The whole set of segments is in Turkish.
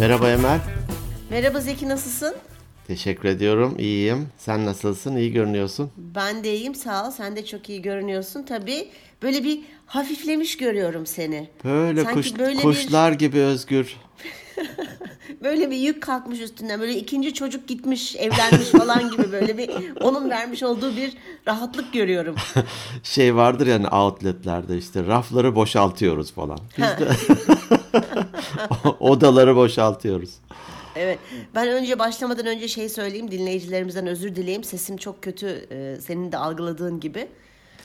Merhaba Emel. Merhaba Zeki nasılsın? Teşekkür ediyorum. İyiyim. Sen nasılsın? İyi görünüyorsun. Ben de iyiyim sağ ol. Sen de çok iyi görünüyorsun. Tabii böyle bir hafiflemiş görüyorum seni. Böyle, Sanki kuş, böyle bir- kuşlar gibi özgür. Böyle bir yük kalkmış üstünden. Böyle ikinci çocuk gitmiş, evlenmiş falan gibi böyle bir onun vermiş olduğu bir rahatlık görüyorum. Şey vardır yani outletlerde işte rafları boşaltıyoruz falan. Biz de odaları boşaltıyoruz. Evet. Ben önce başlamadan önce şey söyleyeyim. Dinleyicilerimizden özür dileyeyim. Sesim çok kötü. e, senin de algıladığın gibi.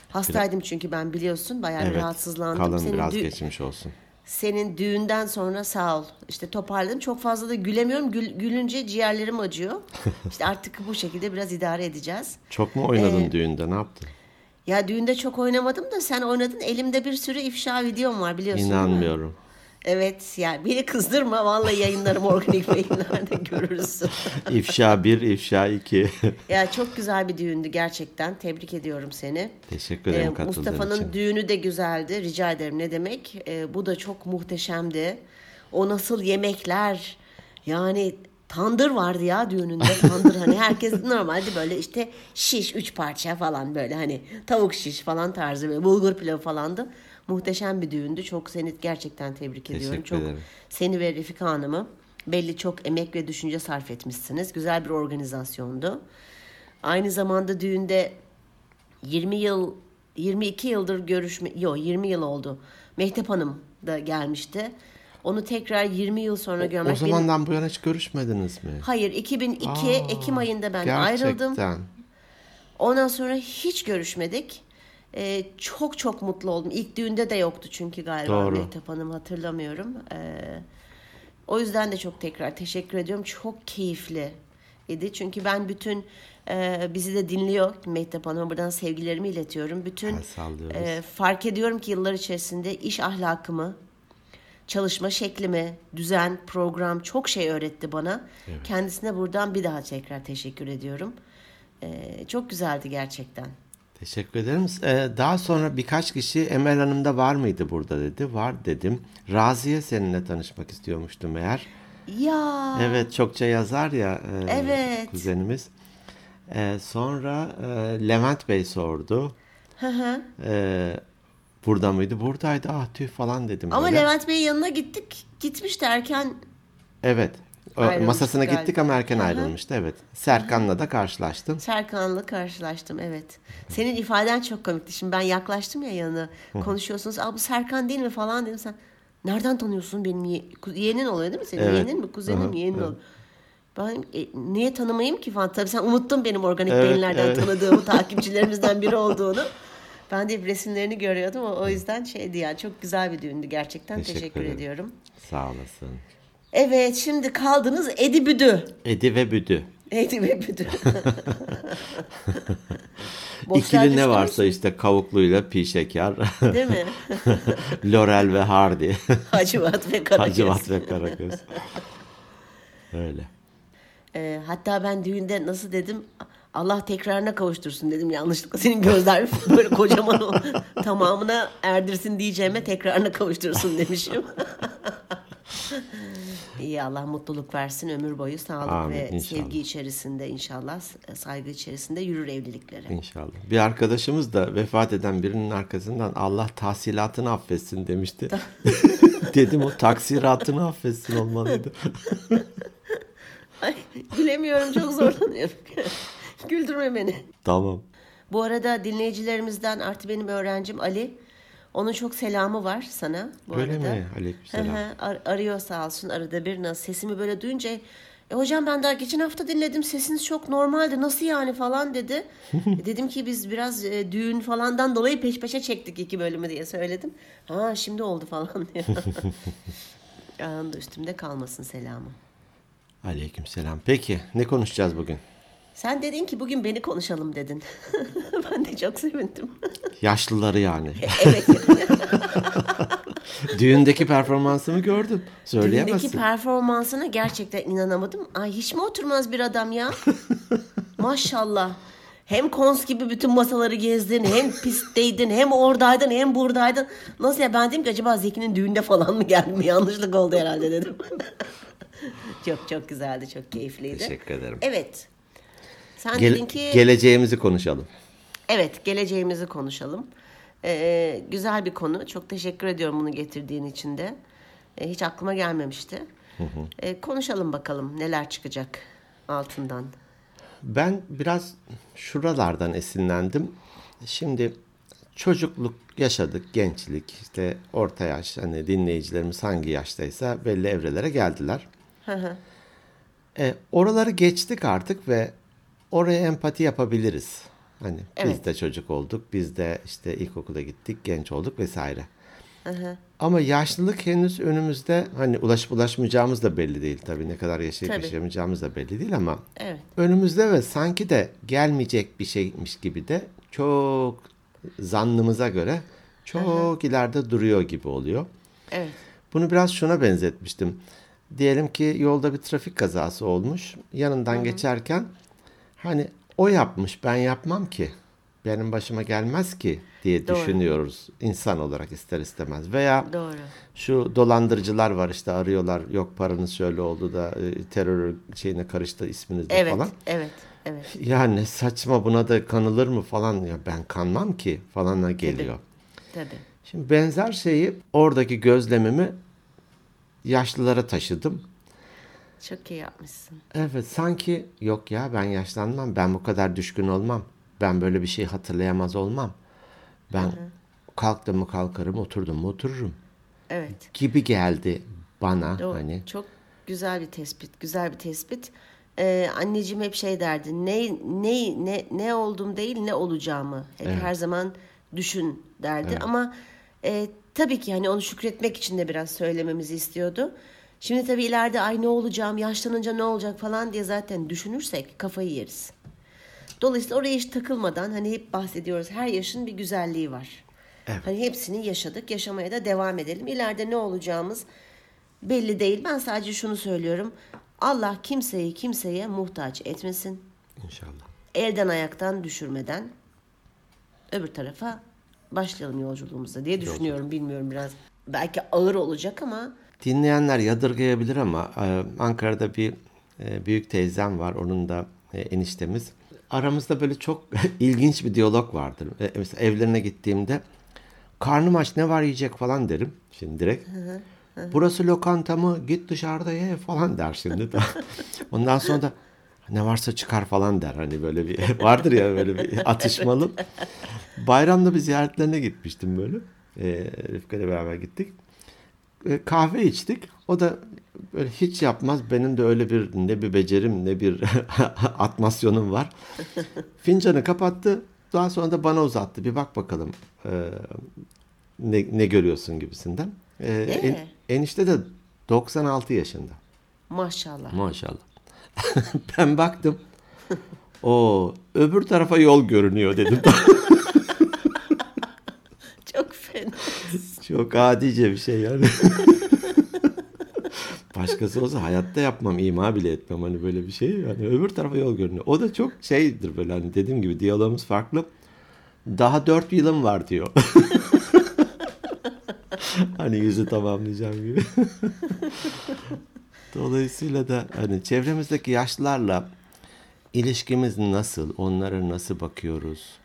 Hastaydım çünkü ben biliyorsun. Bayağı Evet. rahatsızlandım. Kalın Senin biraz geçmiş olsun. Senin düğünden sonra sağ ol. İşte toparladım. Çok fazla da gülemiyorum. Gül- gülünce ciğerlerim acıyor. İşte artık bu şekilde biraz idare edeceğiz. Çok mu oynadın Ee, düğünde? Ne yaptın? Ya düğünde çok oynamadım da sen oynadın. Elimde bir sürü ifşa videom var biliyorsun. İnanmıyorum. Evet yani beni kızdırma. Vallahi yayınlarım organik yayınlarda görürsün. İfşa 1, ifşa 2. ya çok güzel bir düğündü gerçekten. Tebrik ediyorum seni. Teşekkür ederim Ee, katıldığın Mustafa'nın için. düğünü de güzeldi. Rica ederim ne demek. Ee, bu da çok muhteşemdi. O nasıl yemekler. Yani tandır vardı ya düğününde. Tandır hani herkes normalde böyle işte şiş üç parça falan böyle hani tavuk şiş falan tarzı böyle bulgur pilavı falandı. Muhteşem bir düğündü. Çok seni gerçekten tebrik ediyorum. Çok ederim. seni ve Refika Hanım'ı belli çok emek ve düşünce sarf etmişsiniz. Güzel bir organizasyondu. Aynı zamanda düğünde 20 yıl 22 yıldır görüşme yok 20 yıl oldu. Mehtap Hanım da gelmişti. Onu tekrar 20 yıl sonra görmek O benim- zamandan bu yana hiç görüşmediniz mi? Hayır 2002 Aa, Ekim ayında ben ayrıldım. Gerçekten. Ondan sonra hiç görüşmedik. Ee, çok çok mutlu oldum. İlk düğünde de yoktu çünkü galiba Doğru. Mehtap Hanım hatırlamıyorum. Ee, o yüzden de çok tekrar teşekkür ediyorum. Çok keyifli idi. Çünkü ben bütün e, bizi de dinliyor Mehtap Hanım'a buradan sevgilerimi iletiyorum. Bütün e, fark ediyorum ki yıllar içerisinde iş ahlakımı, çalışma şeklimi, düzen, program çok şey öğretti bana. Kendisine buradan bir daha tekrar teşekkür ediyorum. Ee, çok güzeldi gerçekten. Teşekkür ederim. Ee, daha sonra birkaç kişi Emel Hanım da var mıydı burada dedi. Var dedim. Raziye seninle tanışmak istiyormuştu meğer. Ya Evet çokça yazar ya e, Evet. kuzenimiz. Ee, sonra e, Levent Bey sordu. Hı hı. Ee, burada mıydı? Buradaydı. Ah tüh falan dedim. Ama böyle. Levent Bey'in yanına gittik. Gitmişti erken. Evet. Ayrılmıştık masasına galiba. gittik ama erken hı. ayrılmıştı. Evet. Serkan'la da karşılaştım. Serkan'la karşılaştım evet. Senin ifaden çok komikti. Şimdi ben yaklaştım ya yanına. Konuşuyorsunuz. Aa bu Serkan değil mi falan dedim sen. Nereden tanıyorsun benim ye- yeğenin oluyor değil mi senin? Evet. Yeğenin mi? Kuzenin mi? Yeğenin oluyor. Ben e, niye tanımayayım ki falan. Tabii sen unuttun benim organik Evet, beyinlerden evet. tanıdığımı, takipçilerimizden biri olduğunu. Ben de resimlerini görüyordum. O, o yüzden şeydi yani çok güzel bir düğündü gerçekten. Teşekkür Teşekkür, ederim. ediyorum. Sağ olasın. Evet şimdi kaldınız Edi Büdü. Edi ve Büdü. Edi ve Büdü. İkili ne varsa işte kavukluyla pi şeker. Değil mi? Lorel ve Hardy. Hacivat ve Karagöz. Hacivat ve Karagöz. Öyle. Ee, hatta ben düğünde nasıl dedim Allah tekrarına kavuştursun dedim yanlışlıkla senin gözler böyle kocaman o tamamına erdirsin diyeceğime tekrarına kavuştursun demişim. İyi Allah mutluluk versin ömür boyu sağlık Amin, ve inşallah. sevgi içerisinde inşallah saygı içerisinde yürür evlilikleri. İnşallah. Bir arkadaşımız da vefat eden birinin arkasından Allah tahsilatını affetsin demişti. Dedim o taksiratını affetsin olmalıydı. Ay, gülemiyorum çok zorlanıyorum. Güldürme beni. tamam. Bu arada dinleyicilerimizden artı benim öğrencim Ali. Onun çok selamı var sana bu Öyle arada. mi? Aleykümselam. Ar- arıyor sağ olsun arada bir nasıl sesimi böyle duyunca e, hocam ben daha geçen hafta dinledim sesiniz çok normaldi nasıl yani falan dedi. E, dedim ki biz biraz e, düğün falandan dolayı peş peşe çektik iki bölümü diye söyledim. Ha şimdi oldu falan diyor. Anında üstümde kalmasın selamı. Aleykümselam. Peki ne konuşacağız bugün? Sen dedin ki bugün beni konuşalım dedin. ben de çok sevindim. Yaşlıları yani. evet. Düğündeki performansımı. Düğündeki Söyleyemezsin. performansına gerçekten inanamadım. Ay hiç mi oturmaz bir adam ya? Maşallah. Hem kons gibi bütün masaları gezdin, hem pistteydin, hem oradaydın, hem buradaydın. Nasıl ya ben dedim ki acaba Zeki'nin düğünde falan mı geldim? Yanlışlık oldu herhalde dedim. çok çok güzeldi, çok keyifliydi. Teşekkür ederim. Evet. Sen Gel- dedin ki geleceğimizi konuşalım. evet geleceğimizi konuşalım. Ee, güzel bir konu. Çok teşekkür ediyorum bunu getirdiğin için de. Ee, hiç aklıma gelmemişti. Ee, konuşalım bakalım neler çıkacak altından. Ben biraz şuralardan esinlendim. Şimdi çocukluk yaşadık, gençlik, işte orta yaş, hani dinleyicilerimiz hangi yaştaysa belli evrelere geldiler. E, oraları geçtik artık ve oraya empati yapabiliriz. Hani biz Evet. de çocuk olduk, biz de işte ilkokula gittik, genç olduk vesaire. Ama yaşlılık henüz önümüzde hani ulaşıp ulaşmayacağımız da belli değil tabii ne kadar yaşayıp Tabii. yaşayamayacağımız da belli değil ama Evet. önümüzde ve sanki de gelmeyecek bir şeymiş gibi de çok zannımıza göre çok ileride duruyor gibi oluyor. Evet. Bunu biraz şuna benzetmiştim. Diyelim ki yolda bir trafik kazası olmuş. Yanından geçerken hani o yapmış ben yapmam ki. Benim başıma gelmez ki diye Doğru. düşünüyoruz insan olarak ister istemez. Veya Doğru. şu dolandırıcılar var işte arıyorlar yok paranız şöyle oldu da e, terör şeyine karıştı isminiz Evet. falan. Evet. Evet. Ya ne saçma buna da kanılır mı falan ya ben kanmam ki falana geliyor. Tabii. Şimdi benzer şeyi oradaki gözlemimi yaşlılara taşıdım. Çok iyi yapmışsın. Evet sanki yok ya ben yaşlanmam ben bu kadar düşkün olmam. Ben böyle bir şey hatırlayamaz olmam. Ben kalktım mı kalkarım oturdum mu otururum Evet. gibi geldi bana Doğru. hani. Çok güzel bir tespit. Güzel bir tespit. Ee, anneciğim hep şey derdi. Ne ne ne ne oldum değil ne olacağımı. Hep her zaman düşün derdi. Ama e, tabii ki hani onu şükretmek için de biraz söylememizi istiyordu. Şimdi tabii ileride ay ne olacağım, yaşlanınca ne olacak falan diye zaten düşünürsek kafayı yeriz. Dolayısıyla oraya hiç takılmadan hani hep bahsediyoruz. Her yaşın bir güzelliği var. Hani hepsini yaşadık, yaşamaya da devam edelim. İleride ne olacağımız belli değil. Ben sadece şunu söylüyorum. Allah kimseyi kimseye muhtaç etmesin. İnşallah. Elden ayaktan düşürmeden öbür tarafa başlayalım yolculuğumuza diye düşünüyorum. Bilmiyorum biraz belki ağır olacak ama Dinleyenler yadırgayabilir ama e, Ankara'da bir e, büyük teyzem var. Onun da e, eniştemiz. Aramızda böyle çok ilginç bir diyalog vardır. Mesela evlerine gittiğimde karnım aç ne var yiyecek falan derim. Şimdi direkt. Burası lokanta mı? Git dışarıda ye falan der şimdi de. Ondan sonra da ne varsa çıkar falan der. Hani böyle bir vardır ya böyle bir atışmalı. Bayramda bir ziyaretlerine gitmiştim böyle. E, Rıfkı ile beraber gittik e, kahve içtik. O da böyle hiç yapmaz. Benim de öyle bir ne bir becerim ne bir atmasyonum var. Fincanı kapattı. Daha sonra da bana uzattı. Bir bak bakalım e, ne, ne görüyorsun gibisinden. E, en- enişte de 96 yaşında. maşallah. Maşallah. ben baktım. O öbür tarafa yol görünüyor dedim. Çok fena. Çok adice bir şey yani. Başkası olsa hayatta yapmam, ima bile etmem hani böyle bir şey. Yani öbür tarafa yol görünüyor. O da çok şeydir böyle hani dediğim gibi diyalogumuz farklı. Daha dört yılım var diyor. hani yüzü tamamlayacağım gibi. Dolayısıyla da hani çevremizdeki yaşlılarla ilişkimiz nasıl? Onlara nasıl bakıyoruz?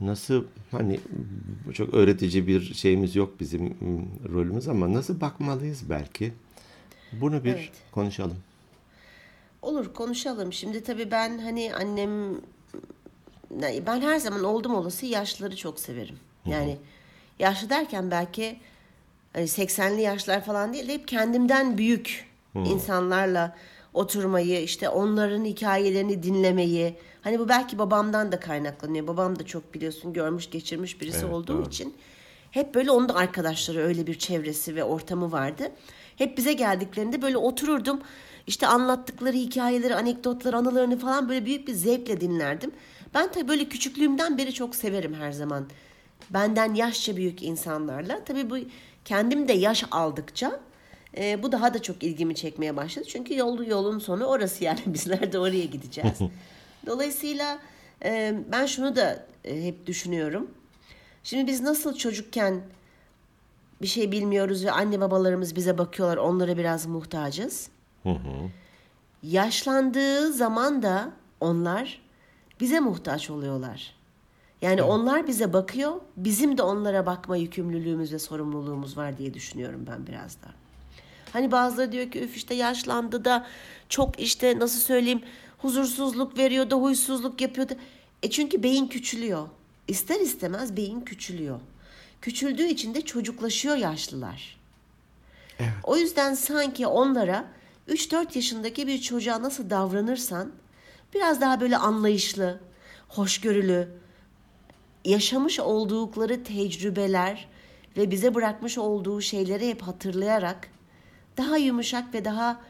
Nasıl hani çok öğretici bir şeyimiz yok bizim rolümüz ama nasıl bakmalıyız belki? Bunu bir Evet. konuşalım. Olur konuşalım. Şimdi tabii ben hani annem ben her zaman oldum olası yaşlıları çok severim. Yani yaşlı derken belki hani 80'li yaşlar falan değil de hep kendimden büyük insanlarla oturmayı, işte onların hikayelerini dinlemeyi. Hani bu belki babamdan da kaynaklanıyor. Babam da çok biliyorsun görmüş geçirmiş birisi Evet, olduğu doğru. için hep böyle onun da arkadaşları öyle bir çevresi ve ortamı vardı. Hep bize geldiklerinde böyle otururdum. İşte anlattıkları hikayeleri, anekdotları, anılarını falan böyle büyük bir zevkle dinlerdim. Ben tabii böyle küçüklüğümden beri çok severim her zaman. Benden yaşça büyük insanlarla. Tabii bu kendim de yaş aldıkça e, bu daha da çok ilgimi çekmeye başladı. Çünkü yolu yolun sonu orası yani bizler de oraya gideceğiz. Dolayısıyla e, ben şunu da e, hep düşünüyorum. Şimdi biz nasıl çocukken bir şey bilmiyoruz ve anne babalarımız bize bakıyorlar onlara biraz muhtacız. Yaşlandığı zaman da onlar bize muhtaç oluyorlar. Yani onlar bize bakıyor, bizim de onlara bakma yükümlülüğümüz ve sorumluluğumuz var diye düşünüyorum ben biraz da. Hani bazıları diyor ki üf işte yaşlandı da çok işte nasıl söyleyeyim huzursuzluk veriyor da huysuzluk yapıyor da. E çünkü beyin küçülüyor. İster istemez beyin küçülüyor. Küçüldüğü için de çocuklaşıyor yaşlılar. O yüzden sanki onlara 3-4 yaşındaki bir çocuğa nasıl davranırsan biraz daha böyle anlayışlı, hoşgörülü, yaşamış oldukları tecrübeler ve bize bırakmış olduğu şeyleri hep hatırlayarak daha yumuşak ve daha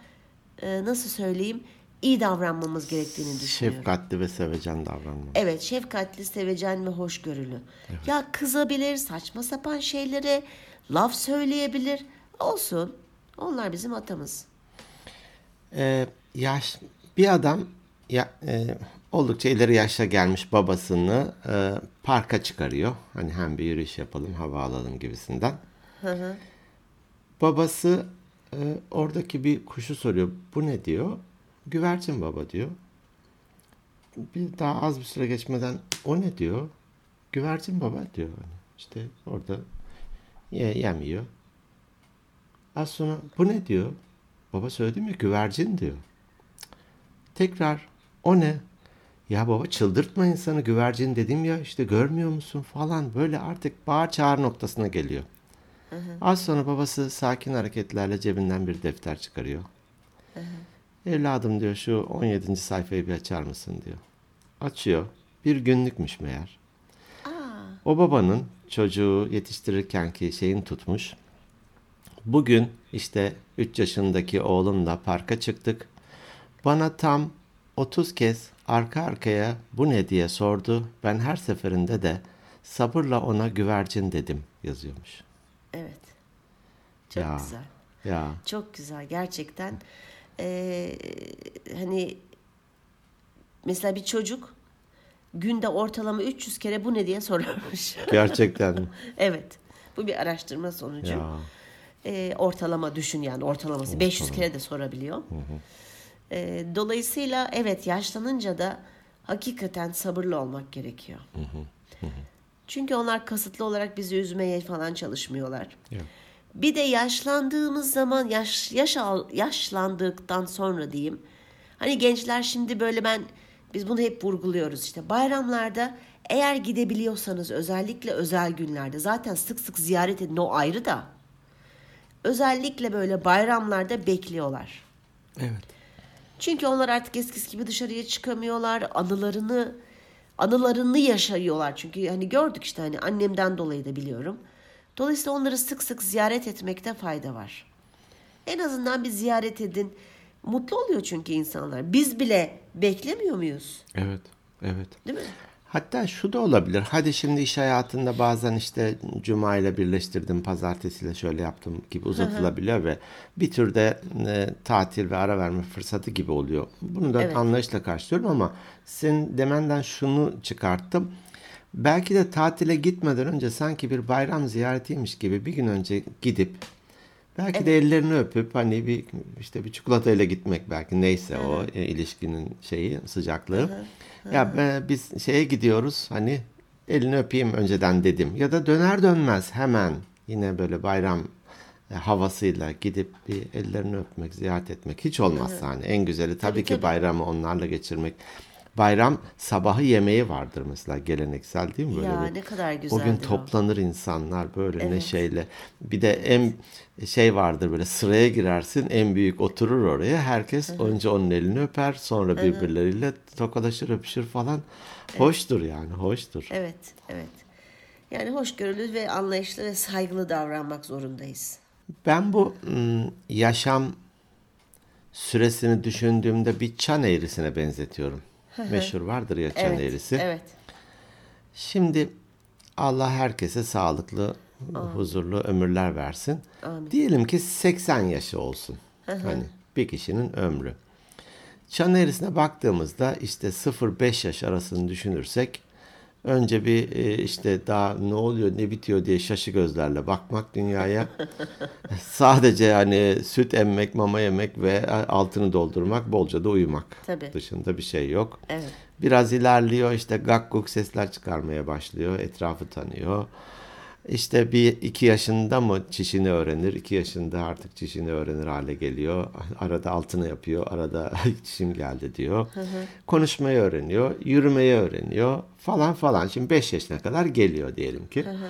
e, nasıl söyleyeyim iyi davranmamız gerektiğini düşünüyorum. Şefkatli ve sevecen davranma. Evet, şefkatli, sevecen ve hoşgörülü. Ya kızabilir, saçma sapan şeylere laf söyleyebilir. Olsun. Onlar bizim atamız. Ee, yaş bir adam ya e, oldukça ileri yaşta gelmiş babasını e, parka çıkarıyor. Hani hem bir yürüyüş yapalım, hava alalım gibisinden. Babası e, oradaki bir kuşu soruyor. Bu ne diyor? Güvercin baba diyor. Bir daha az bir süre geçmeden o ne diyor? Güvercin baba diyor. Hani işte orada ye, yemiyor. Az sonra bu ne diyor? Baba söyledi mi? Güvercin diyor. Tekrar o ne? Ya baba çıldırtma insanı güvercin dedim ya işte görmüyor musun falan böyle artık bağır çağır noktasına geliyor. Az sonra babası sakin hareketlerle cebinden bir defter çıkarıyor. Evladım diyor şu 17. sayfayı bir açar mısın diyor. Açıyor. Bir günlükmüş meğer. O babanın çocuğu yetiştirirkenki şeyin tutmuş. Bugün işte 3 yaşındaki oğlumla parka çıktık. Bana tam 30 kez arka arkaya bu ne diye sordu. Ben her seferinde de sabırla ona güvercin dedim yazıyormuş. Evet. Çok Ya. güzel. Ya Çok güzel gerçekten. Ee, hani mesela bir çocuk günde ortalama 300 kere bu ne diye sorarmış. gerçekten. evet. Bu bir araştırma sonucu. ya. Ee, ortalama düşün yani ortalaması 500 kere de sorabiliyor. Ee, dolayısıyla evet yaşlanınca da hakikaten sabırlı olmak gerekiyor. Çünkü onlar kasıtlı olarak bizi üzmeye falan çalışmıyorlar. Ya. Bir de yaşlandığımız zaman yaş, yaş al, yaşlandıktan sonra diyeyim. Hani gençler şimdi böyle ben biz bunu hep vurguluyoruz işte bayramlarda eğer gidebiliyorsanız özellikle özel günlerde zaten sık sık ziyaret edin o ayrı da özellikle böyle bayramlarda bekliyorlar. Evet. Çünkü onlar artık eskisi gibi dışarıya çıkamıyorlar. Anılarını anılarını yaşıyorlar. Çünkü hani gördük işte hani annemden dolayı da biliyorum. Dolayısıyla onları sık sık ziyaret etmekte fayda var. En azından bir ziyaret edin. Mutlu oluyor çünkü insanlar. Biz bile beklemiyor muyuz? Evet. Evet. Değil mi? Hatta şu da olabilir. Hadi şimdi iş hayatında bazen işte cuma ile birleştirdim, pazartesiyle şöyle yaptım gibi uzatılabiliyor ve bir türde e, tatil ve ara verme fırsatı gibi oluyor. Bunu da Evet. anlayışla karşılıyorum ama senin demenden şunu çıkarttım. Belki de tatile gitmeden önce sanki bir bayram ziyaretiymiş gibi bir gün önce gidip belki de ellerini öpüp hani bir işte bir çikolatayla gitmek belki neyse o e, ilişkinin şeyi sıcaklığı. Ya e, biz şeye gidiyoruz hani elini öpeyim önceden dedim. Ya da döner dönmez hemen yine böyle bayram e, havasıyla gidip bir ellerini öpmek, ziyaret etmek hiç olmazsa hani en güzeli tabii, Tabii, ki tabii. bayramı onlarla geçirmek. Bayram sabahı yemeği vardır mesela geleneksel değil mi böyle Ya bir- ne kadar o gün güzeldir o. toplanır insanlar böyle Evet. neşeyle. Bir de en şey vardır böyle sıraya girersin en büyük oturur oraya. Herkes önce onun elini öper sonra birbirleriyle tokalaşır öpüşür falan. Hoştur yani hoştur. Evet, evet. Yani hoşgörülü ve anlayışlı ve saygılı davranmak zorundayız. Ben bu yaşam süresini düşündüğümde bir çan eğrisine benzetiyorum. Meşhur vardır ya çan Evet, eğrisi. evet. Şimdi Allah herkese sağlıklı, huzurlu ömürler versin. Diyelim ki 80 yaşı olsun. Hani bir kişinin ömrü. Çan eğrisine baktığımızda işte 0-5 yaş arasını düşünürsek Önce bir e, işte daha ne oluyor ne bitiyor diye şaşı gözlerle bakmak dünyaya. Sadece hani süt emmek, mama yemek ve altını doldurmak, bolca da uyumak. Tabii. Dışında bir şey yok. Evet. Biraz ilerliyor işte gak guk sesler çıkarmaya başlıyor. Etrafı tanıyor. İşte bir iki yaşında mı çişini öğrenir, iki yaşında artık çişini öğrenir hale geliyor. Arada altını yapıyor, arada çişim geldi diyor. Hı hı. Konuşmayı öğreniyor, yürümeyi öğreniyor falan falan. Şimdi beş yaşına kadar geliyor diyelim ki. Hı hı.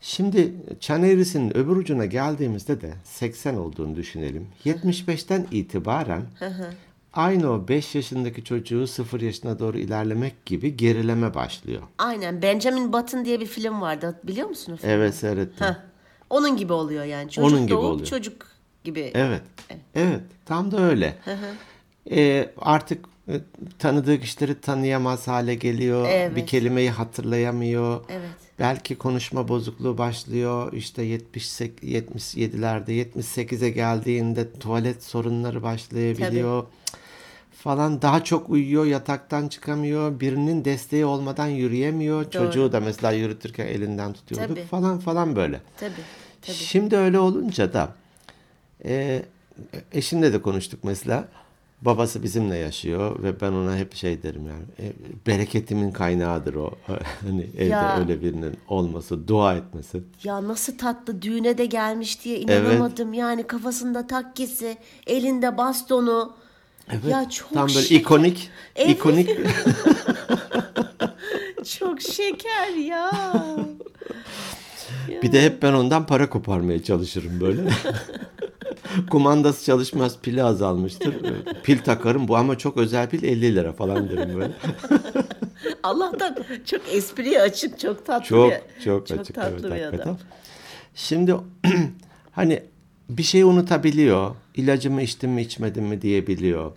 Şimdi çan eğrisinin öbür ucuna geldiğimizde de 80 olduğunu düşünelim. 75'ten itibaren hı hı aynı o 5 yaşındaki çocuğu 0 yaşına doğru ilerlemek gibi gerileme başlıyor. Aynen. Benjamin Button diye bir film vardı. Biliyor musun o filmi? Evet seyrettim. Heh. Onun gibi oluyor yani. Çocuk Onun gibi doğup oluyor. çocuk gibi. Evet. Evet. evet tam da öyle. ee, artık e, tanıdığı kişileri tanıyamaz hale geliyor. Evet. Bir kelimeyi hatırlayamıyor. Evet. Belki konuşma bozukluğu başlıyor. İşte 78, 77'lerde 78'e geldiğinde tuvalet sorunları başlayabiliyor. Tabii falan daha çok uyuyor, yataktan çıkamıyor, birinin desteği olmadan yürüyemiyor. Doğru. Çocuğu da mesela yürütürken elinden tutuyorduk tabii. falan falan böyle. Tabii, tabii. Şimdi öyle olunca da e, eşimle de konuştuk mesela. Babası bizimle yaşıyor ve ben ona hep şey derim yani e, bereketimin kaynağıdır o. hani evde ya, öyle birinin olması, dua etmesi. Ya nasıl tatlı düğüne de gelmiş diye inanamadım. Evet. Yani kafasında takkesi, elinde bastonu. Evet. Ya çok Tam böyle şeker. ikonik. Evet. ikonik. çok şeker ya. Bir de hep ben ondan para koparmaya çalışırım böyle. Kumandası çalışmaz, pili azalmıştır. Pil takarım bu ama çok özel pil 50 lira falan derim böyle. Allah'tan çok espriye açık, çok tatlı çok, bir Çok, çok açık, tatlı evet, bir hakikaten. adam. Şimdi hani bir şey unutabiliyor. İlacımı içtim mi içmedim mi diyebiliyor.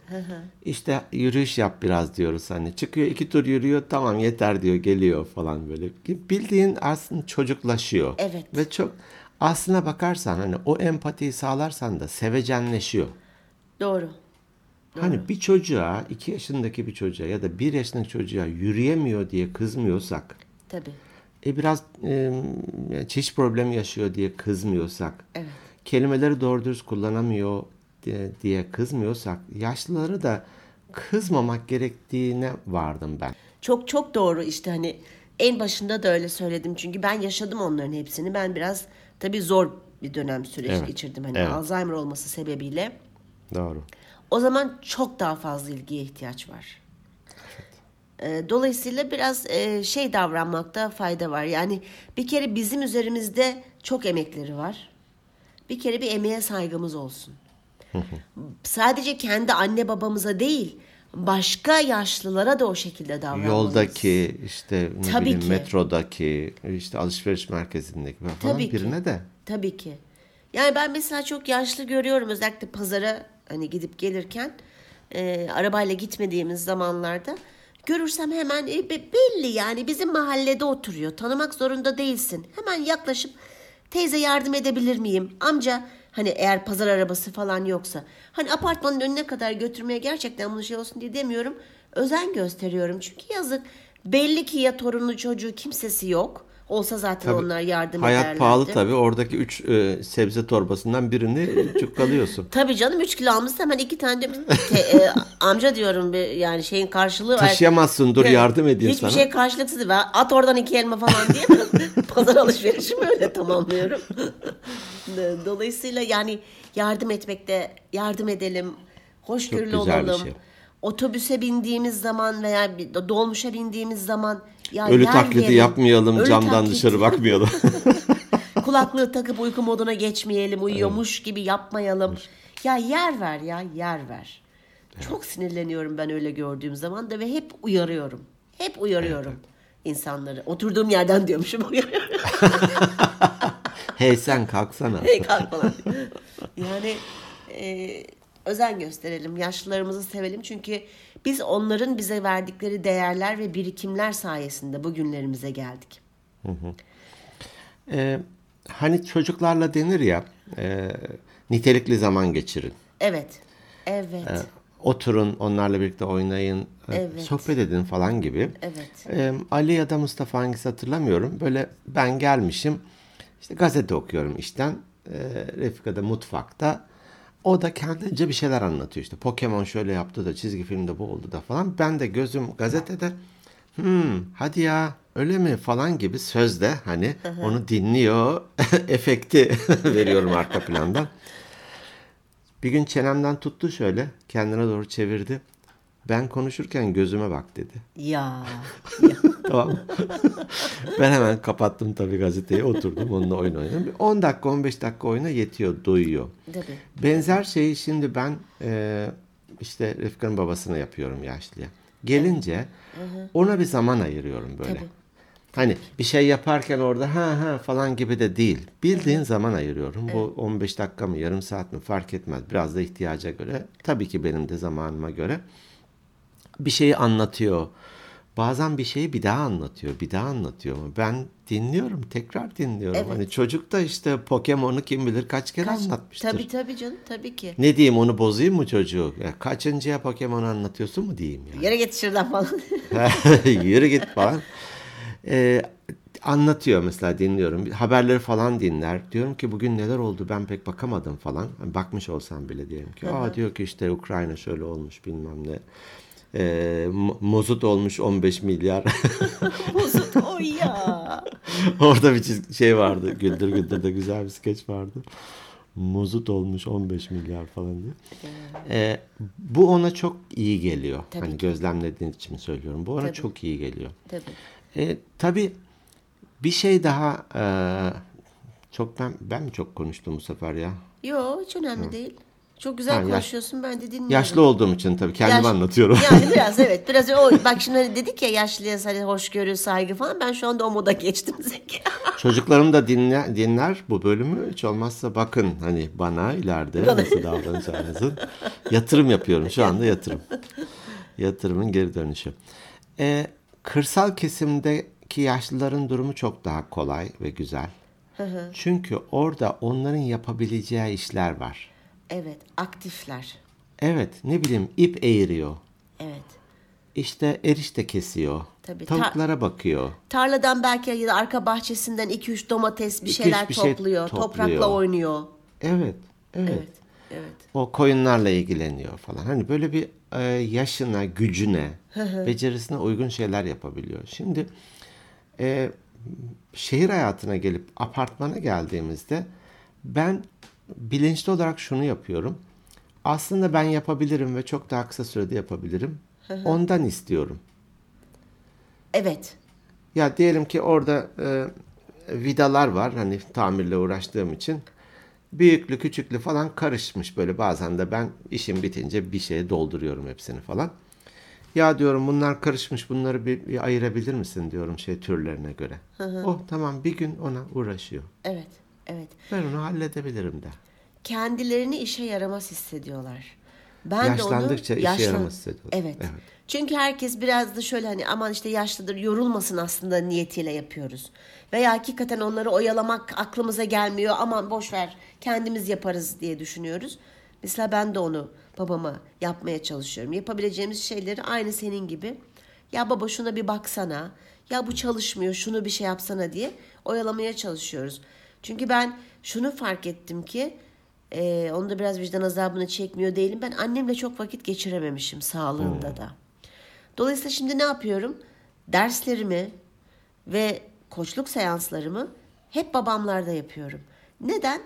İşte yürüyüş yap biraz diyoruz hani. Çıkıyor iki tur yürüyor tamam yeter diyor geliyor falan böyle. Bildiğin aslında çocuklaşıyor. Evet. Ve çok aslına bakarsan hani o empatiyi sağlarsan da sevecenleşiyor. Doğru. Doğru. Hani bir çocuğa, iki yaşındaki bir çocuğa ya da bir yaşındaki çocuğa yürüyemiyor diye kızmıyorsak. Tabii. E biraz e, çiş problemi yaşıyor diye kızmıyorsak. Evet kelimeleri doğru dürüst kullanamıyor diye kızmıyorsak yaşlıları da kızmamak gerektiğine vardım ben. Çok çok doğru işte hani en başında da öyle söyledim çünkü ben yaşadım onların hepsini. Ben biraz tabii zor bir dönem süreç evet. geçirdim hani evet. Alzheimer olması sebebiyle. Doğru. O zaman çok daha fazla ilgiye ihtiyaç var. Evet. Dolayısıyla biraz şey davranmakta fayda var. Yani bir kere bizim üzerimizde çok emekleri var bir kere bir emeğe saygımız olsun. Sadece kendi anne babamıza değil, başka yaşlılara da o şekilde davranmalıyız. Yoldaki, işte ne Tabii bileyim, ki. metrodaki, işte alışveriş merkezindeki falan Tabii birine ki. de. Tabii ki. Yani ben mesela çok yaşlı görüyorum özellikle pazara hani gidip gelirken e, arabayla gitmediğimiz zamanlarda görürsem hemen e, belli yani bizim mahallede oturuyor. Tanımak zorunda değilsin. Hemen yaklaşıp Teyze yardım edebilir miyim? Amca hani eğer pazar arabası falan yoksa. Hani apartmanın önüne kadar götürmeye gerçekten bunu şey olsun diye demiyorum. Özen gösteriyorum. Çünkü yazık belli ki ya torunu çocuğu kimsesi yok. Olsa zaten tabii, onlar yardım hayat ederlerdi. Hayat pahalı tabii. Oradaki üç e, sebze torbasından birini çukkalıyorsun. tabii canım üç kilo almışsın hemen iki tane de, te, e, amca diyorum bir, yani şeyin karşılığı. Taşıyamazsın dur yardım edeyim Hiçbir sana. Hiçbir şey karşılıksız. Ben at oradan iki elma falan diye pazar alışverişimi öyle tamamlıyorum. Dolayısıyla yani yardım etmekte yardım edelim. Hoşgörülü olalım. Şey. Otobüse bindiğimiz zaman veya dolmuşa bindiğimiz zaman ya Ölü taklidi verin. yapmayalım, Ölü camdan taklidi. dışarı bakmayalım. Kulaklığı takıp uyku moduna geçmeyelim, uyuyormuş evet. gibi yapmayalım. Ya yer ver ya, yer ver. Evet. Çok sinirleniyorum ben öyle gördüğüm zaman da ve hep uyarıyorum. Hep uyarıyorum evet. insanları. Oturduğum yerden diyormuşum. hey sen kalksana. Hey kalk falan. Yani e, özen gösterelim, yaşlılarımızı sevelim çünkü biz onların bize verdikleri değerler ve birikimler sayesinde bugünlerimize geldik. Hı hı. Ee, hani çocuklarla denir ya, e, nitelikli zaman geçirin. Evet, evet. Ee, oturun onlarla birlikte oynayın, e, Evet. sohbet edin falan gibi. Evet. E, Ali ya da Mustafa hangisi hatırlamıyorum. Böyle ben gelmişim işte gazete okuyorum işten. E, Refika da mutfakta. O da kendince bir şeyler anlatıyor işte. Pokemon şöyle yaptı da çizgi filmde bu oldu da falan. Ben de gözüm gazetede hmm, hadi ya öyle mi falan gibi sözde hani onu dinliyor efekti veriyorum arka plandan. Bir gün çenemden tuttu şöyle kendine doğru çevirdi. Ben konuşurken gözüme bak dedi. Ya. Tamam. ben hemen kapattım tabii gazeteyi oturdum onunla oyun oynadım. Bir 10 dakika 15 dakika oyna yetiyor doyuyor. Tabii. Benzer şeyi şimdi ben e, işte Refika'nın babasına yapıyorum yaşlıya. Gelince ona bir zaman ayırıyorum böyle. Tabii. Hani bir şey yaparken orada ha ha falan gibi de değil. Bildiğin zaman ayırıyorum. Bu 15 dakika mı yarım saat mi fark etmez. Biraz da ihtiyaca göre. Tabii ki benim de zamanıma göre. Bir şeyi anlatıyor. Bazen bir şeyi bir daha anlatıyor, bir daha anlatıyor. Ben dinliyorum, tekrar dinliyorum. Evet. Hani çocuk da işte Pokemon'u kim bilir kaç kere anlatmıştır. Tabii tabii canım tabii ki. Ne diyeyim onu bozayım mı çocuğu? Ya kaçıncıya Pokemon anlatıyorsun mu diyeyim yani. Yere git şuradan falan. Yürü git falan. Ee, anlatıyor mesela dinliyorum. Haberleri falan dinler. Diyorum ki bugün neler oldu ben pek bakamadım falan. Hani bakmış olsam bile diyelim ki. Aa diyor ki işte Ukrayna şöyle olmuş bilmem ne. Ee, mo- mozut olmuş 15 milyar. Bozut o ya. Orada bir şey vardı. Güldür Güldür de güzel bir skeç vardı. Mozut olmuş 15 milyar falan diye. Ee, bu ona çok iyi geliyor. Tabii hani ki. gözlemlediğin için söylüyorum. Bu ona Tabii. çok iyi geliyor. Tabii. E, tabii bir şey daha e, çok ben ben mi çok konuştum bu sefer ya? Yo hiç önemli değil. Çok güzel yaş- konuşuyorsun ben de dinliyorum. Yaşlı olduğum için tabii kendimi Yaş- anlatıyorum. Yani biraz evet. Biraz o bak şimdi hani dedik ya yaşlıya hani hoşgörü, saygı falan. Ben şu anda o moda geçtim Zeki. Çocuklarım da dinler, dinler bu bölümü. Hiç olmazsa bakın hani bana ileride nasıl davranacağınızı. yatırım yapıyorum şu anda yatırım. Yatırımın geri dönüşü. E, kırsal kesimdeki yaşlıların durumu çok daha kolay ve güzel. Çünkü orada onların yapabileceği işler var. Evet aktifler. Evet ne bileyim ip eğiriyor. Evet. İşte erişte kesiyor. Tabii, Tavuklara bakıyor. Tarladan belki ya da arka bahçesinden 2-3 domates bir şeyler bir şey topluyor. topluyor. Toprakla oynuyor. Evet, evet. Evet. Evet. O koyunlarla ilgileniyor falan. Hani böyle bir e, yaşına, gücüne, becerisine uygun şeyler yapabiliyor. Şimdi e, şehir hayatına gelip apartmana geldiğimizde ben bilinçli olarak şunu yapıyorum. Aslında ben yapabilirim ve çok daha kısa sürede yapabilirim. Ondan istiyorum. Evet. Ya diyelim ki orada e, vidalar var hani tamirle uğraştığım için. Büyüklü küçüklü falan karışmış böyle bazen de ben işim bitince bir şeye dolduruyorum hepsini falan. Ya diyorum bunlar karışmış bunları bir, bir ayırabilir misin diyorum şey türlerine göre. Oh tamam bir gün ona uğraşıyor. Evet. Evet. Ben onu halledebilirim de. kendilerini işe yaramaz hissediyorlar. Ben Yaşlandıkça de işe onu yaşlan- yaramaz hissediyorlar. Evet. Evet. Çünkü herkes biraz da şöyle hani aman işte yaşlıdır yorulmasın aslında niyetiyle yapıyoruz. Veya hakikaten onları oyalamak aklımıza gelmiyor. Aman boş ver kendimiz yaparız diye düşünüyoruz. Mesela ben de onu babama yapmaya çalışıyorum. Yapabileceğimiz şeyleri aynı senin gibi. Ya baba şuna bir baksana. Ya bu çalışmıyor şunu bir şey yapsana diye oyalamaya çalışıyoruz. Çünkü ben şunu fark ettim ki e, onu da biraz vicdan azabını çekmiyor değilim. Ben annemle çok vakit geçirememişim sağlığında da. Dolayısıyla şimdi ne yapıyorum? Derslerimi ve koçluk seanslarımı hep babamlarda yapıyorum. Neden?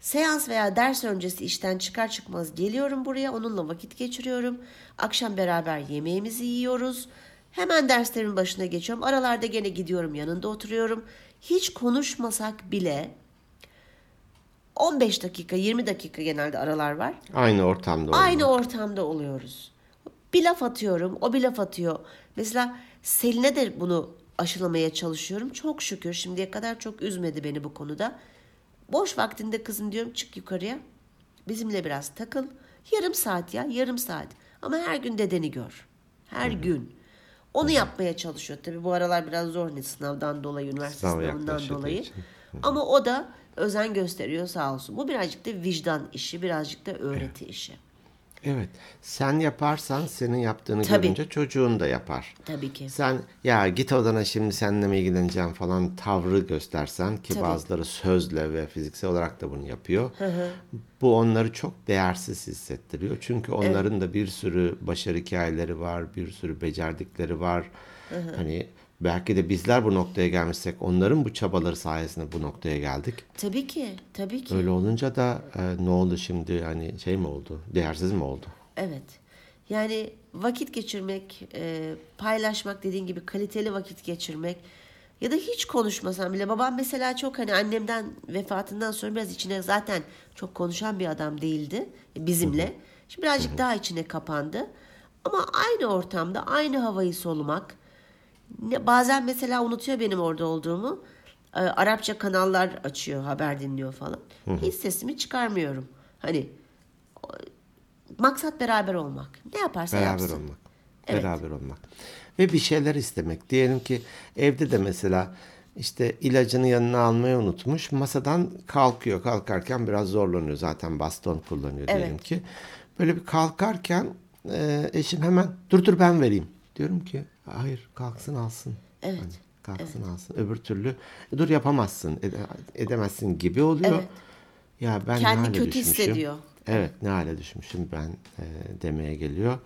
Seans veya ders öncesi işten çıkar çıkmaz geliyorum buraya onunla vakit geçiriyorum. Akşam beraber yemeğimizi yiyoruz. Hemen derslerimin başına geçiyorum. Aralarda gene gidiyorum yanında oturuyorum. Hiç konuşmasak bile 15 dakika 20 dakika genelde aralar var. Aynı ortamda olmak. Aynı ortamda oluyoruz. Bir laf atıyorum, o bir laf atıyor. Mesela Selin'e de bunu aşılamaya çalışıyorum. Çok şükür şimdiye kadar çok üzmedi beni bu konuda. Boş vaktinde kızım diyorum çık yukarıya. Bizimle biraz takıl. Yarım saat ya, yarım saat. Ama her gün dedeni gör. Her gün. Onu yapmaya çalışıyor. Tabii bu aralar biraz zor ne sınavdan dolayı, üniversite Sınav sınavından dolayı. için. Ama o da özen gösteriyor sağ olsun. Bu birazcık da vicdan işi, birazcık da öğreti işi. Evet. Sen yaparsan senin yaptığını Tabii. görünce çocuğun da yapar. Tabii ki. Sen ya git odana şimdi seninle mi ilgileneceğim falan tavrı göstersen ki Tabii. bazıları sözle ve fiziksel olarak da bunu yapıyor. Bu onları çok değersiz hissettiriyor. Çünkü onların da bir sürü başarı hikayeleri var, bir sürü becerdikleri var. Hani belki de bizler bu noktaya gelmişsek onların bu çabaları sayesinde bu noktaya geldik. Tabii ki. Tabii ki. Öyle olunca da e, ne oldu şimdi hani şey mi oldu? Değersiz mi oldu? Evet. Yani vakit geçirmek, e, paylaşmak dediğin gibi kaliteli vakit geçirmek ya da hiç konuşmasam bile babam mesela çok hani annemden vefatından sonra biraz içine zaten çok konuşan bir adam değildi bizimle. Şimdi birazcık daha içine kapandı. Ama aynı ortamda aynı havayı solumak bazen mesela unutuyor benim orada olduğumu. E, Arapça kanallar açıyor, haber dinliyor falan. Hiç sesimi çıkarmıyorum. Hani maksat beraber olmak. Ne yaparsa Beraber yapsın. olmak. Evet. Beraber olmak. Ve bir şeyler istemek. Diyelim ki evde de mesela işte ilacını yanına almayı unutmuş. Masadan kalkıyor. Kalkarken biraz zorlanıyor. Zaten baston kullanıyor diyelim Evet. ki. Böyle bir kalkarken e, eşim hemen dur dur ben vereyim. Diyorum ki hayır kalksın alsın. Evet. Hani kalksın alsın. Öbür türlü "E, dur yapamazsın ede- edemezsin gibi oluyor. Evet. Ya ben ne Kendi hale kötü düşmüşüm. hissediyor. Evet ne hale düşmüşüm ben e, demeye geliyor.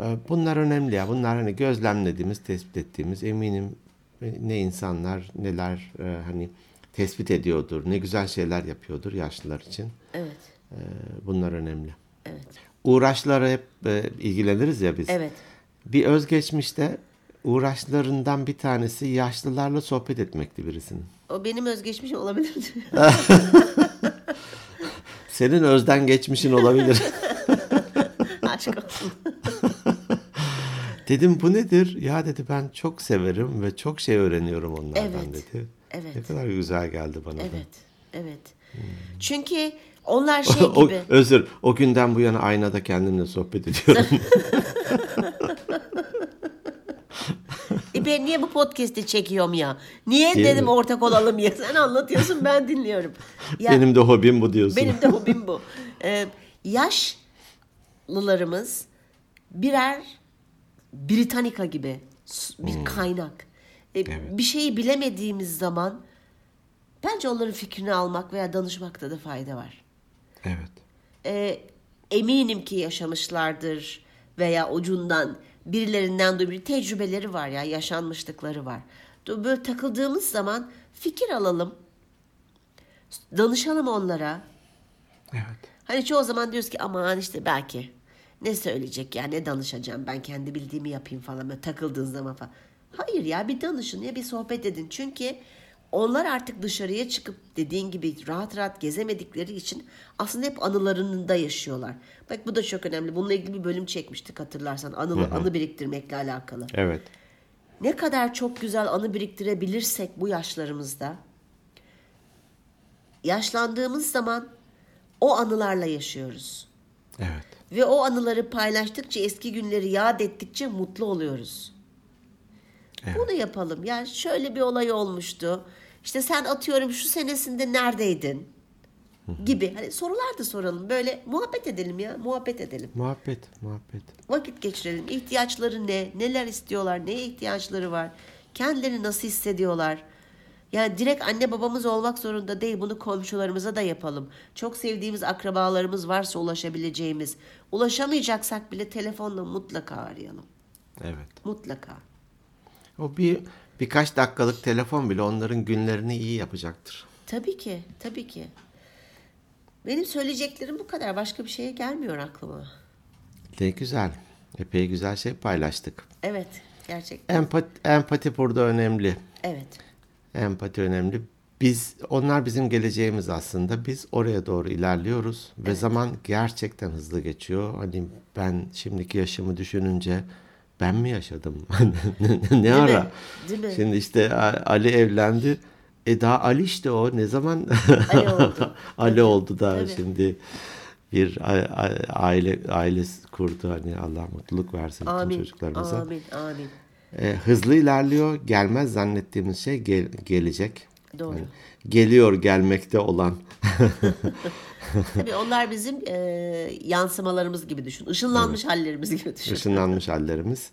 E, bunlar önemli ya. Bunlar hani gözlemlediğimiz, tespit ettiğimiz eminim e, ne insanlar neler e, hani tespit ediyordur. Ne güzel şeyler yapıyordur yaşlılar için. Evet. E, bunlar önemli. Evet. Uğraşlara hep e, ilgileniriz ya biz. Evet. Bir özgeçmişte uğraşlarından bir tanesi yaşlılarla sohbet etmekti birisinin. O benim özgeçmişim olabilir. Senin özden geçmişin olabilir. Aşk olsun. Dedim bu nedir? Ya dedi ben çok severim ve çok şey öğreniyorum onlardan Evet, dedi. evet. Ne kadar güzel geldi bana da. Evet. Evet. Çünkü onlar şey o, gibi. özür. O günden bu yana aynada kendimle sohbet ediyorum. E ben niye bu podcast'i çekiyorum ya? Niye Değil dedim mi? ortak olalım ya? Sen anlatıyorsun ben dinliyorum. Ya, Benim de hobim bu diyorsun. Benim de hobim bu. Ee, yaşlılarımız birer Britannica gibi bir kaynak. Ee, Bir şeyi bilemediğimiz zaman bence onların fikrini almak veya danışmakta da fayda var. Evet. Ee, eminim ki yaşamışlardır veya ucundan birilerinden duyduğu tecrübeleri var ya yaşanmışlıkları var. Böyle takıldığımız zaman fikir alalım. Danışalım onlara. Evet. Hani çoğu zaman diyoruz ki aman işte belki ne söyleyecek ya ne danışacağım ben kendi bildiğimi yapayım falan böyle takıldığın zaman falan. Hayır ya bir danışın ya bir sohbet edin. Çünkü onlar artık dışarıya çıkıp dediğin gibi rahat rahat gezemedikleri için aslında hep anılarında yaşıyorlar. Bak bu da çok önemli. Bununla ilgili bir bölüm çekmiştik hatırlarsan. Anı, anı biriktirmekle alakalı. Evet. Ne kadar çok güzel anı biriktirebilirsek bu yaşlarımızda yaşlandığımız zaman o anılarla yaşıyoruz. Evet. Ve o anıları paylaştıkça, eski günleri yad ettikçe mutlu oluyoruz. Bunu yapalım. Ya şöyle bir olay olmuştu. İşte sen atıyorum şu senesinde neredeydin? Gibi. Hani sorular da soralım. Böyle muhabbet edelim ya. Muhabbet edelim. Muhabbet, muhabbet. Vakit geçirelim. İhtiyaçları ne? Neler istiyorlar? Neye ihtiyaçları var? Kendilerini nasıl hissediyorlar? Yani direkt anne babamız olmak zorunda değil. Bunu komşularımıza da yapalım. Çok sevdiğimiz akrabalarımız varsa ulaşabileceğimiz. Ulaşamayacaksak bile telefonla mutlaka arayalım. Evet. Mutlaka. O bir birkaç dakikalık telefon bile onların günlerini iyi yapacaktır. Tabii ki. Tabii ki. Benim söyleyeceklerim bu kadar. Başka bir şeye gelmiyor aklıma. Ne güzel. Epey güzel şey paylaştık. Evet. Gerçekten. Empati, empati burada önemli. Evet. Empati önemli. Biz onlar bizim geleceğimiz aslında. Biz oraya doğru ilerliyoruz ve zaman gerçekten hızlı geçiyor. Hani ben şimdiki yaşımı düşününce ben mi yaşadım? ne mi? ara? Değil mi? Şimdi işte Ali evlendi. E daha Ali işte o. Ne zaman Ali oldu. Ali oldu da Tabii. şimdi bir aile aile kurdu. Hani Allah mutluluk versin bütün Amin. çocuklarımıza. Amin. Amin. E, hızlı ilerliyor. Gelmez zannettiğimiz şey gel- gelecek. Doğru. Yani geliyor gelmekte olan. Tabii onlar bizim e, yansımalarımız gibi düşün. Işınlanmış hallerimiz gibi düşün. ışınlanmış hallerimiz.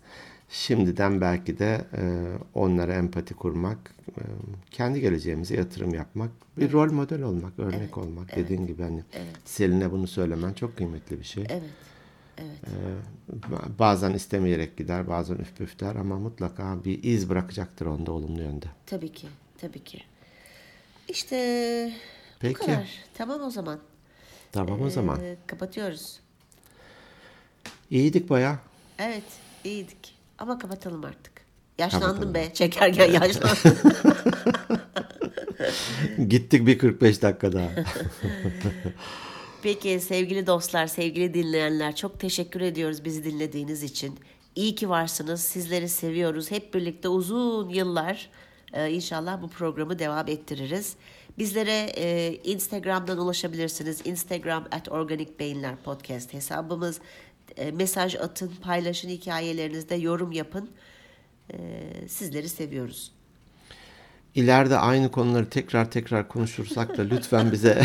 Şimdiden belki de e, onlara empati kurmak, e, kendi geleceğimize yatırım yapmak, bir rol model olmak, örnek olmak. Dediğin gibi hani Selin'e bunu söylemen çok kıymetli bir şey. Evet. Evet. Ba- Bazen istemeyerek gider, bazen üf püf der ama mutlaka bir iz bırakacaktır onda olumlu yönde. Tabii ki. Tabii ki. İşte Peki. bu kadar. Tamam o zaman. Tamam o zaman. Ee, kapatıyoruz. İyiydik baya. Evet. iyiydik. Ama kapatalım artık. Yaşlandım Kapatalım. be. Çekerken yaşlandım. Gittik bir 45 dakika daha. Peki sevgili dostlar, sevgili dinleyenler çok teşekkür ediyoruz bizi dinlediğiniz için. İyi ki varsınız. Sizleri seviyoruz. Hep birlikte uzun yıllar e, inşallah bu programı devam ettiririz. Bizlere e, Instagram'dan ulaşabilirsiniz. Instagram at Organik Beyinler Podcast hesabımız. E, mesaj atın, paylaşın hikayelerinizde, yorum yapın. E, sizleri seviyoruz. İleride aynı konuları tekrar tekrar konuşursak da lütfen bize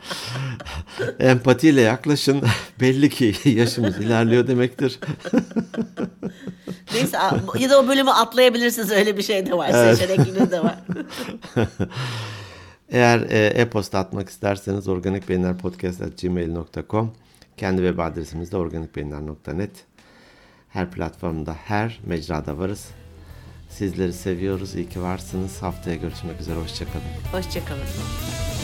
empatiyle yaklaşın. Belli ki yaşımız ilerliyor demektir. Neyse ya da o bölümü atlayabilirsiniz öyle bir şey de var. Seçenekli de var. Eğer e, e-posta atmak isterseniz organikbeyinlerpodcast.gmail.com Kendi web adresimiz de organikbeyinler.net Her platformda, her mecrada varız. Sizleri seviyoruz. İyi ki varsınız. Haftaya görüşmek üzere. Hoşçakalın. Hoşçakalın.